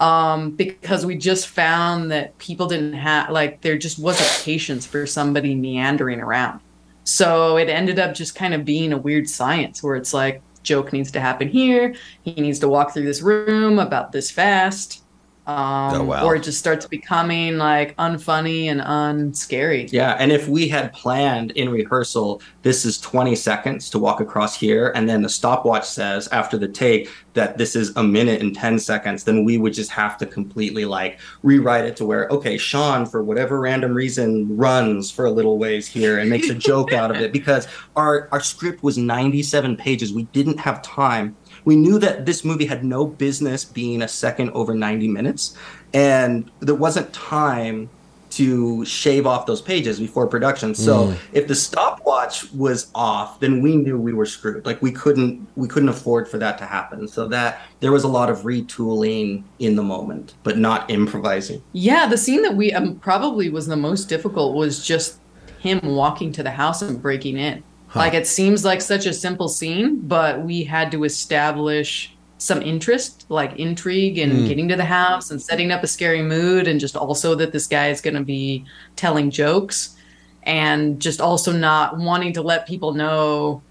um, because we just found that people didn't have like there just wasn't patience for somebody meandering around. So it ended up just kind of being a weird science where it's like joke needs to happen here, he needs to walk through this room about this fast. Um, Oh, wow. Or it just starts becoming like unfunny and unscary. Yeah, and if we had planned in rehearsal, this is 20 seconds to walk across here, and then the stopwatch says after the take that this is a minute and 10 seconds, then we would just have to completely like rewrite it to where, okay, Sean, for whatever random reason, runs for a little ways here and makes a joke out of it because our, our script was 97 pages. We didn't have time. We knew that this movie had no business being a second over 90 minutes, and there wasn't time to shave off those pages before production. So if the stopwatch was off, then we knew we were screwed. Like we couldn't we couldn't afford for that to happen. So that there was a lot of retooling in the moment, but not improvising. Yeah, the scene that we um, probably was the most difficult was just him walking to the house and breaking in. Like it seems like such a simple scene, but we had to establish some interest, like intrigue and hmm. getting to the house and setting up a scary mood and just also that this guy is going to be telling jokes and just also not wanting to let people know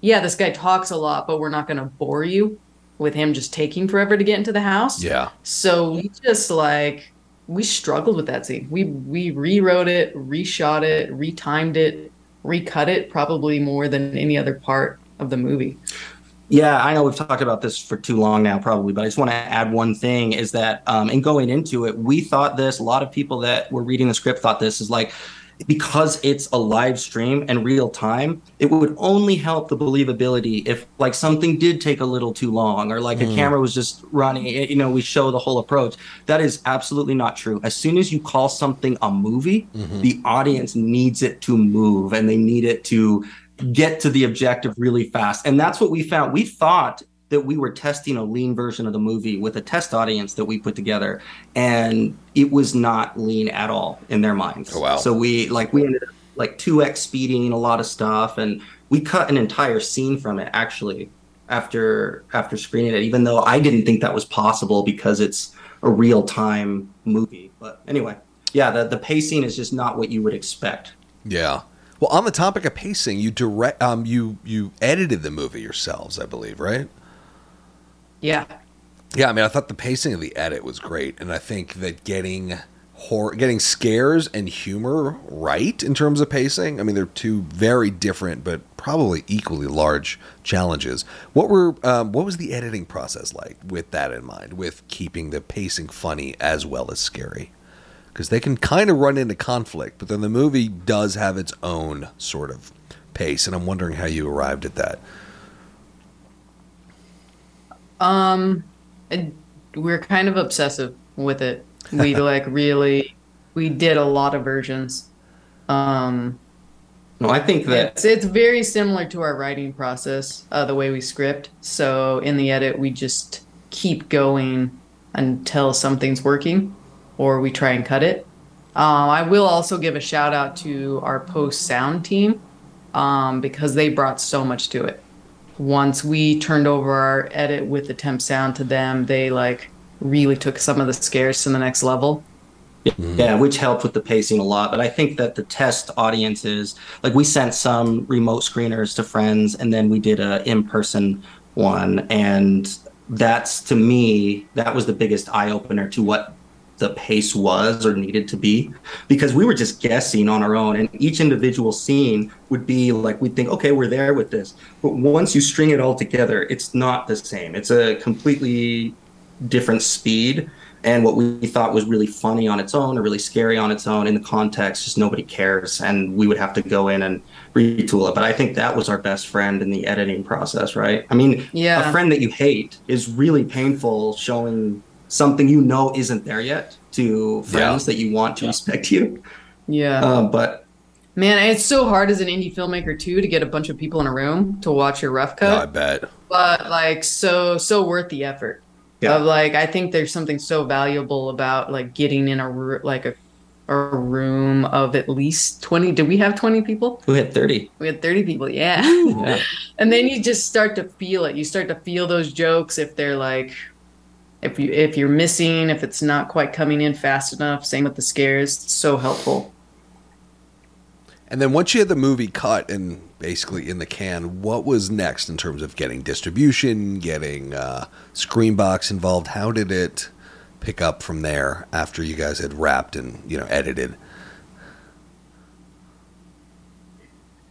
yeah, this guy talks a lot, but we're not going to bore you with him just taking forever to get into the house. Yeah. So we just like we struggled with that scene. We we rewrote it, reshot it, retimed it, recut it probably more than any other part of the movie. Yeah, I know we've talked about this for too long now, probably, but I just want to add one thing is that um, in going into it, we thought this, a lot of people that were reading the script thought this is like, because it's a live stream and real time, it would only help the believability if like something did take a little too long or like a hmm. camera was just running, you know, we show the whole approach. That is absolutely not true. As soon as you call something a movie, mm-hmm. the audience needs it to move and they need it to get to the objective really fast. And that's what we found. We thought that we were testing a lean version of the movie with a test audience that we put together and it was not lean at all in their minds. Oh, wow. So we like we ended up like 2x speeding a lot of stuff and we cut an entire scene from it actually after after screening it even though I didn't think that was possible because it's a real time movie. But anyway, yeah, the the pacing is just not what you would expect. Yeah. Well, on the topic of pacing, you direct um you you edited the movie yourselves, I believe, right? Yeah. Yeah, I mean, I thought the pacing of the edit was great, and I think that getting horror, getting scares and humor right in terms of pacing. I mean, they're two very different, but probably equally large challenges. What were um, what was the editing process like with that in mind, with keeping the pacing funny as well as scary? Because they can kind of run into conflict, but then the movie does have its own sort of pace, and I'm wondering how you arrived at that. Um we're kind of obsessive with it. We like really we did a lot of versions. Um No, I think that it's, it's very similar to our writing process, uh, the way we script. So in the edit, we just keep going until something's working, or we try and cut it. Um, I will also give a shout out to our post sound team um, because they brought so much to it. Once we turned over our edit with the temp sound to them, they like really took some of the scares to the next level. Yeah, mm-hmm. which helped with the pacing a lot. But I think that the test audiences, like we sent some remote screeners to friends, and then we did a in-person one, and that's to me that was the biggest eye opener to what the pace was or needed to be because we were just guessing on our own and each individual scene would be like we'd think okay we're there with this. But once you string it all together it's not the same. It's a completely different speed and what we thought was really funny on its own or really scary on its own in the context just nobody cares and we would have to go in and retool it. But i think that was our best friend in the editing process right? I mean Yeah. a friend that you hate is really painful showing something you know isn't there yet to friends that you want to respect you. Yeah. um, but Man, it's so hard as an indie filmmaker too to get a bunch of people in a room to watch your rough No, I cut, bet. but like so so worth the effort. Yeah. Of like I think there's something so valuable about like getting in a like a a room of at least 20 did we have 20 people? We had 30 we had 30 people yeah. Yeah. And then you just start to feel it. You start to feel those jokes if they're like if you if you're missing if it's not quite coming in fast enough same with the scares it's so helpful And then once you had the movie cut and basically in the can, what was next in terms of getting distribution, getting uh, Screenbox involved? How did it pick up from there after you guys had wrapped and you know edited?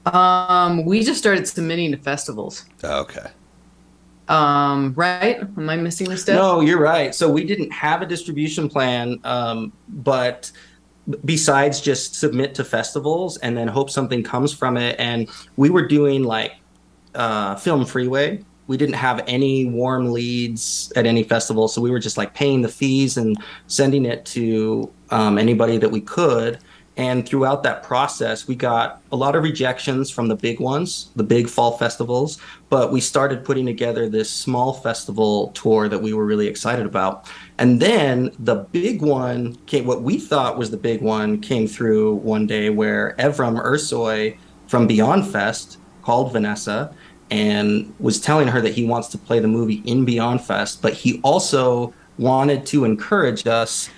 um we just started submitting to festivals Okay. Um right am i missing a step No, you're right. So we didn't have a distribution plan, um, but besides just submit to festivals and then hope something comes from it. And we were doing like uh, Film Freeway. We didn't have any warm leads at any festival, so we were just like paying the fees and sending it to um, anybody that we could. And throughout that process, we got a lot of rejections from the big ones, the big fall festivals. But we started putting together this small festival tour that we were really excited about. And then the big one came, what we thought was the big one came through one day where Evrim Ersoy from Beyond Fest called Vanessa and was telling her that he wants to play the movie in Beyond Fest, but he also wanted to encourage us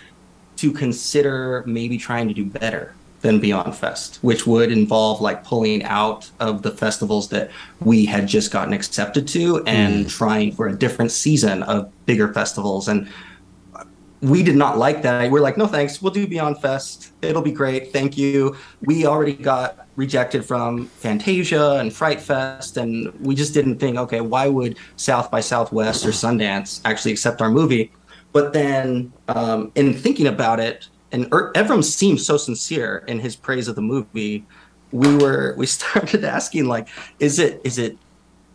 to consider maybe trying to do better than Beyond Fest, which would involve like pulling out of the festivals that we had just gotten accepted to and mm. trying for a different season of bigger festivals. And we did not like that. We're like, no thanks, we'll do Beyond Fest. It'll be great. Thank you. We already got rejected from Fantasia and Fright Fest, and we just didn't think, okay, why would South by Southwest or Sundance actually accept our movie? But then, um, in thinking about it, and er- Evrim seemed so sincere in his praise of the movie. We were we started asking like, is it is it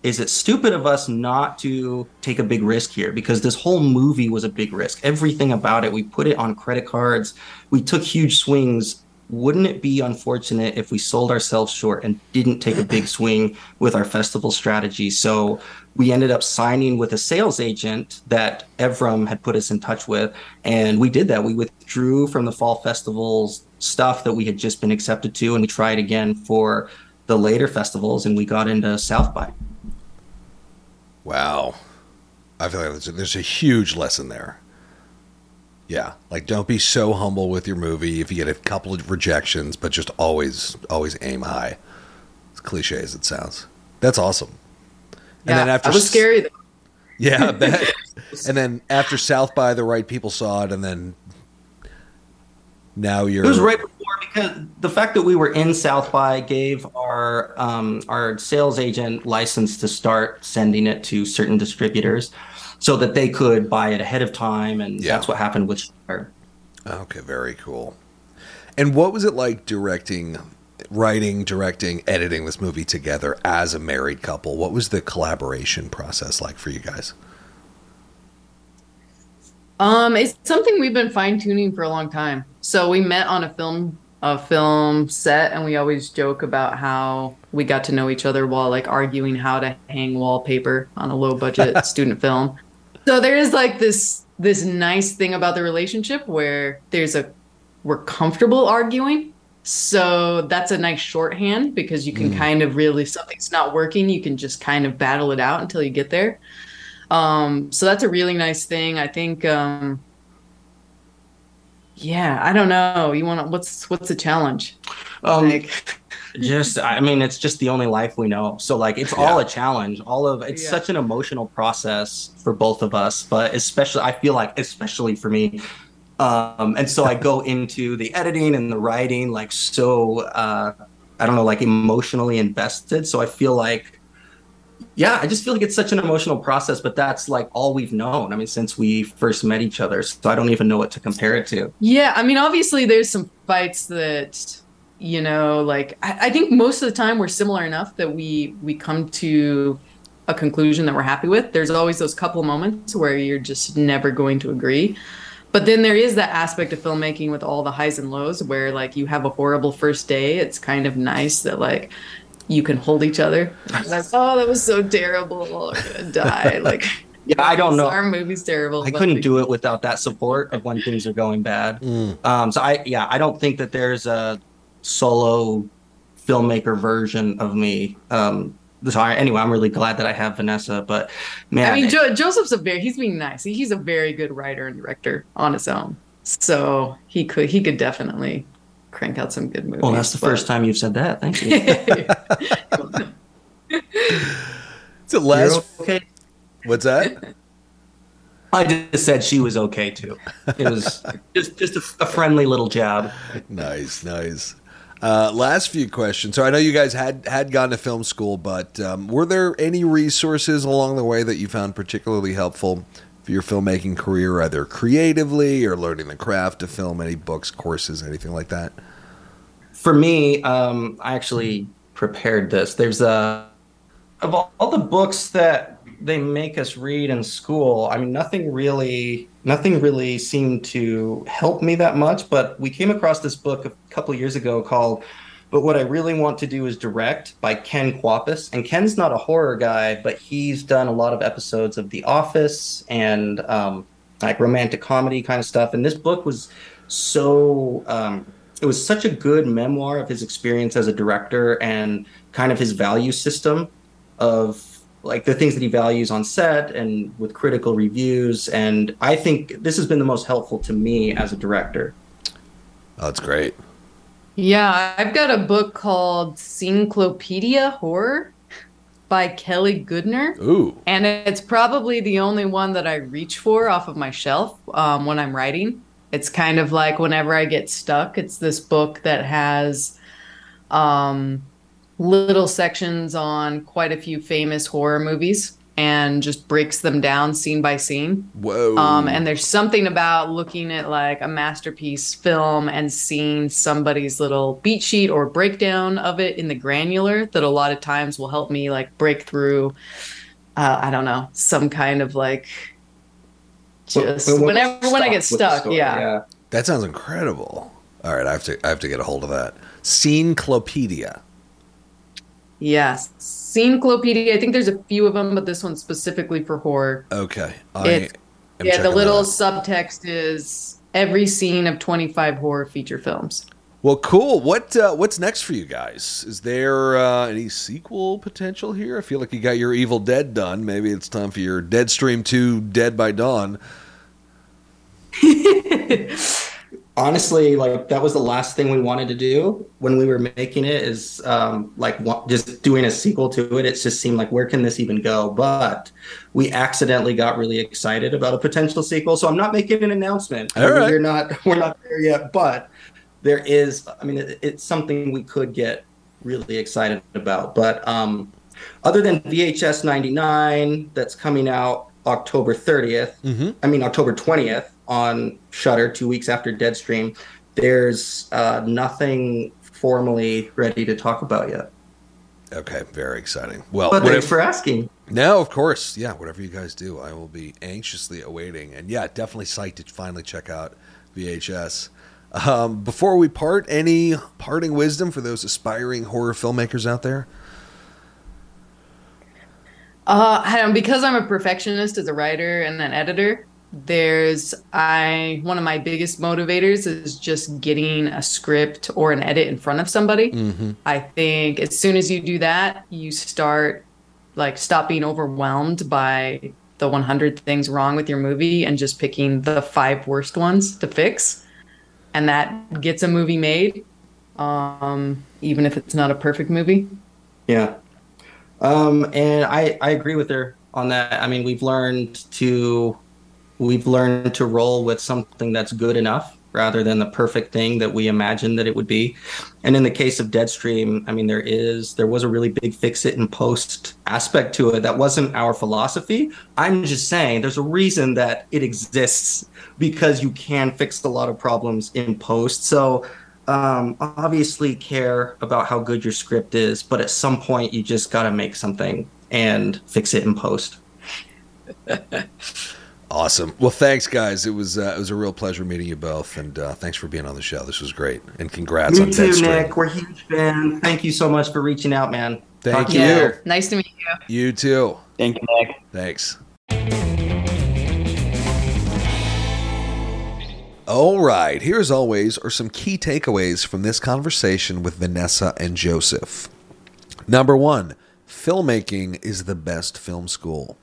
is it stupid of us not to take a big risk here? Because this whole movie was a big risk. Everything about it, we put it on credit cards. We took huge swings. Wouldn't it be unfortunate if we sold ourselves short and didn't take a big swing with our festival strategy? So we ended up signing with a sales agent that Evrim had put us in touch with. And we did that. We withdrew from the fall festivals stuff that we had just been accepted to, and we tried again for the later festivals, and we got into South by. Wow. I feel like there's a, there's a huge lesson there. Yeah, like don't be so humble with your movie if you get a couple of rejections, but just always always aim high. As cliche as it sounds. That's awesome. yeah, then after that was scary though. Yeah, I bet. and then after South by, the right people saw it, and then now you're. It was right before because the fact that we were in South by gave our um, our sales agent license to start sending it to certain distributors, so that they could buy it ahead of time, and Yeah. that's what happened with. Shudder. Okay, very cool. And what was it like directing, writing, directing, editing this movie together as a married couple? What was the collaboration process like for you guys? Um, it's something we've been fine tuning for a long time. So we met on a film a film set, and we always joke about how we got to know each other while like arguing how to hang wallpaper on a low budget student film. So there is like this this nice thing about the relationship where there's a we're comfortable arguing. So that's a nice shorthand because you can Mm. kind of really something's not working, you can just kind of battle it out until you get there. Um, so that's a really nice thing. I think um yeah, I don't know. You want to what's what's the challenge? Um, Like just i mean it's just the only life we know so like it's all a challenge all of it's Yeah. such an emotional process for both of us but especially i feel like especially for me um and so i go into the editing and the writing like so uh i don't know like emotionally invested so i feel like yeah, I just feel like it's such an emotional process, but that's like all we've known. I mean, since we first met each other, so I don't even know what to compare it to. Yeah, I mean, obviously, there's some fights that you know, like I, think most of the time we're similar enough that we we come to a conclusion that we're happy with. There's always those couple moments where you're just never going to agree. But then there is that aspect of filmmaking with all the highs and lows where like you have a horrible first day. It's kind of nice that like you can hold each other. Like, oh, that was so terrible. I'm gonna die. Like Yeah, I don't know. our movie's terrible. I couldn't do it without that support of when things are going bad. Mm. Um, so I, yeah, I don't think that there's a solo filmmaker version of me. Um, so I, anyway, I'm really glad that I have Vanessa, but man, I mean, jo- Joseph's a very he's being nice. He's a very good writer and director on his own. So he could he could definitely crank out some good movies. well, that's the but- first time you've said that. Thank you. It's a last. You're okay. What's that? I just said she was okay too. It was just just a, a friendly little jab. nice, nice. Uh, last few questions. So I know you guys had had gone to film school, but um, were there any resources along the way that you found particularly helpful for your filmmaking career, either creatively or learning the craft of film? Any books, courses, anything like that? For me, um, I actually prepared this. There's a of all, all the books that they make us read in school. I mean, nothing really, nothing really seemed to help me that much. But we came across this book a couple years ago called "But What I Really Want to Do Is Direct" by Ken Kwapis. And Ken's not a horror guy, but he's done a lot of episodes of The Office and um, like romantic comedy kind of stuff. And this book was so um, it was such a good memoir of his experience as a director and kind of his value system of like the things that he values on set and with critical reviews and i think this has been the most helpful to me as a director Oh, that's great. Yeah, I've got a book called Sceneclopedia Horror by Kelly Goodner. Ooh, And it's probably the only one that I reach for off of my shelf um, when I'm writing. It's kind of like whenever I get stuck, it's this book that has um, little sections on quite a few famous horror movies and just breaks them down scene by scene. whoa. Um, and there's something about looking at like a masterpiece film and seeing somebody's little beat sheet or breakdown of it in the granular that a lot of times will help me like break through. Uh, I don't know, some kind of like just When- when we're whenever when I get stuck, story, yeah. that sounds incredible. All right, I have to I have to get a hold of that. Sceneclopedia. Yes. Sceneclopedia. I think there's a few of them, but this one's specifically for horror. Okay. Yeah, the little subtext is every scene of 25 horror feature films. Well, cool. What uh, what's next for you guys? Is there uh, any sequel potential here? I feel like you got your Evil Dead done. Maybe it's time for your Deadstream Two: Dead by Dawn. honestly like that was the last thing we wanted to do when we were making it is um like just doing a sequel to it. It just seemed like where can this even go? But we accidentally got really excited about a potential sequel. So i'm not making an announcement. All right. we're not we're not there yet. But there is i mean it, it's something we could get really excited about. But um other than vhs 99 that's coming out october 30th Mm-hmm. I mean October 20th on Shudder, two weeks after Deadstream. There's uh, nothing formally ready to talk about yet. Okay, very exciting. Well, But whatever- thanks for asking. no, of course, yeah. Whatever you guys do, I will be anxiously awaiting. And yeah, definitely psyched to finally check out VHS. Um, before we part, any parting wisdom for those aspiring horror filmmakers out there? Uh, I don't, because I'm a perfectionist as a writer and an editor. There's I one of my biggest motivators is just getting a script or an edit in front of somebody. Mm-hmm. I think as soon as you do that, you start like stop being overwhelmed by the 100 things wrong with your movie and just picking the five worst ones to fix, and that gets a movie made, um, even if it's not a perfect movie. Yeah. Um, and I, I agree with her on that. I mean, we've learned to we've learned to roll with something that's good enough rather than the perfect thing that we imagined that it would be. And in the case of Deadstream, I mean, there is there was a really big fix it and post aspect to it. That wasn't our philosophy. I'm just saying there's a reason that it exists because you can fix a lot of problems in post. So um, obviously care about how good your script is, but at some point you just got to make something and fix it in post. awesome. Well, thanks, guys. It was uh, it was a real pleasure meeting you both, and uh, thanks for being on the show. This was great, and congrats Me on too, Deadstream. Nick. We're huge fans. Thank you so much for reaching out, man. Thank Talk you. Yeah. Nice to meet you. You too. Thank you, Nick. Thanks. All right, here as always are some key takeaways from this conversation with Vanessa and Joseph. Number one, filmmaking is the best film school.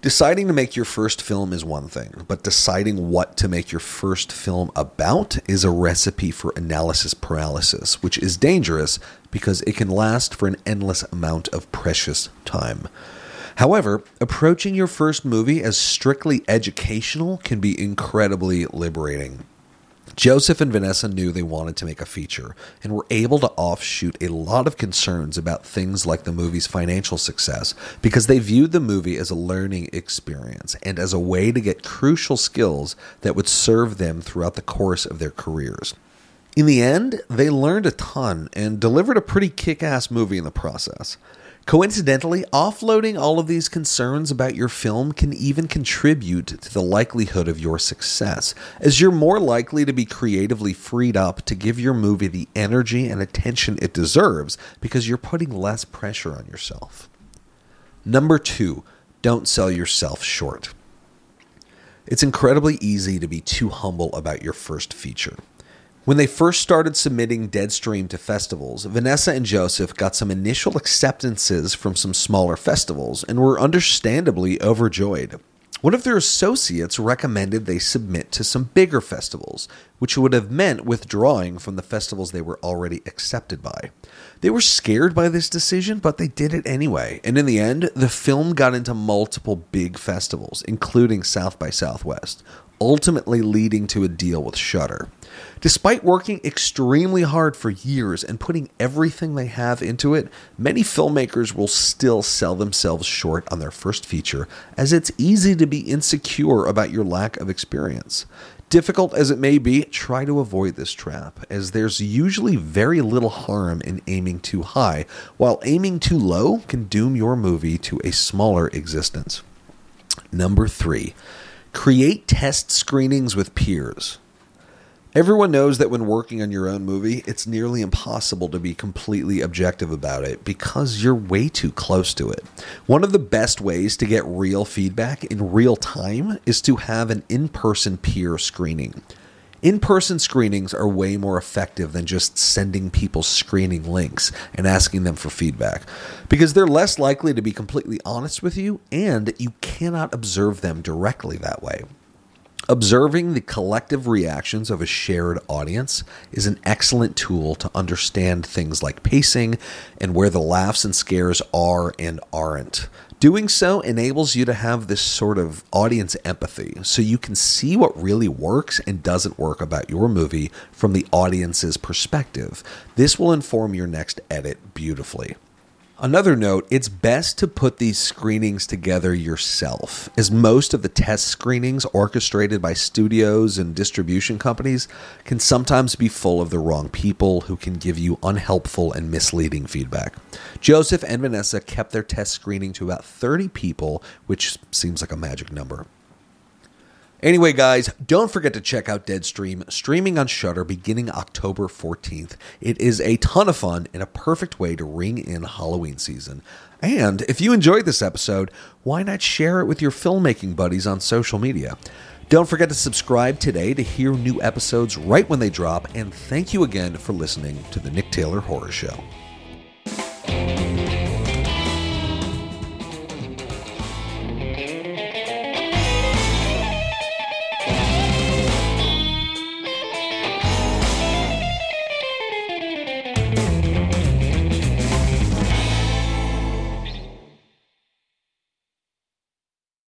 Deciding to make your first film is one thing, but deciding what to make your first film about is a recipe for analysis paralysis, which is dangerous because it can last for an endless amount of precious time. However, approaching your first movie as strictly educational can be incredibly liberating. Joseph and Vanessa knew they wanted to make a feature and were able to offshoot a lot of concerns about things like the movie's financial success because they viewed the movie as a learning experience and as a way to get crucial skills that would serve them throughout the course of their careers. In the end, they learned a ton and delivered a pretty kick ass movie in the process. Coincidentally, offloading all of these concerns about your film can even contribute to the likelihood of your success, as you're more likely to be creatively freed up to give your movie the energy and attention it deserves because you're putting less pressure on yourself. Number two, don't sell yourself short. It's incredibly easy to be too humble about your first feature. When they first started submitting Deadstream to festivals, Vanessa and Joseph got some initial acceptances from some smaller festivals and were understandably overjoyed. One of their associates recommended they submit to some bigger festivals, which would have meant withdrawing from the festivals they were already accepted by. They were scared by this decision, but they did it anyway, and in the end, the film got into multiple big festivals, including South by Southwest, ultimately leading to a deal with Shudder. Despite working extremely hard for years and putting everything they have into it, many filmmakers will still sell themselves short on their first feature, as it's easy to be insecure about your lack of experience. Difficult as it may be, try to avoid this trap, as there's usually very little harm in aiming too high, while aiming too low can doom your movie to a smaller existence. Number three, create test screenings with peers. Everyone knows that when working on your own movie, it's nearly impossible to be completely objective about it because you're way too close to it. One of the best ways to get real feedback in real time is to have an in person peer screening. In person screenings are way more effective than just sending people screening links and asking them for feedback because they're less likely to be completely honest with you and you cannot observe them directly that way. Observing the collective reactions of a shared audience is an excellent tool to understand things like pacing and where the laughs and scares are and aren't. Doing so enables you to have this sort of audience empathy so you can see what really works and doesn't work about your movie from the audience's perspective. This will inform your next edit beautifully. Another note, it's best to put these screenings together yourself, as most of the test screenings orchestrated by studios and distribution companies can sometimes be full of the wrong people who can give you unhelpful and misleading feedback. Joseph and Vanessa kept their test screening to about 30 people, which seems like a magic number. Anyway, guys, don't forget to check out Deadstream, streaming on Shudder beginning October 14th. It is a ton of fun and a perfect way to ring in Halloween season. And if you enjoyed this episode, why not share it with your filmmaking buddies on social media? Don't forget to subscribe today to hear new episodes right when they drop, and thank you again for listening to the Nick Taylor Horror Show.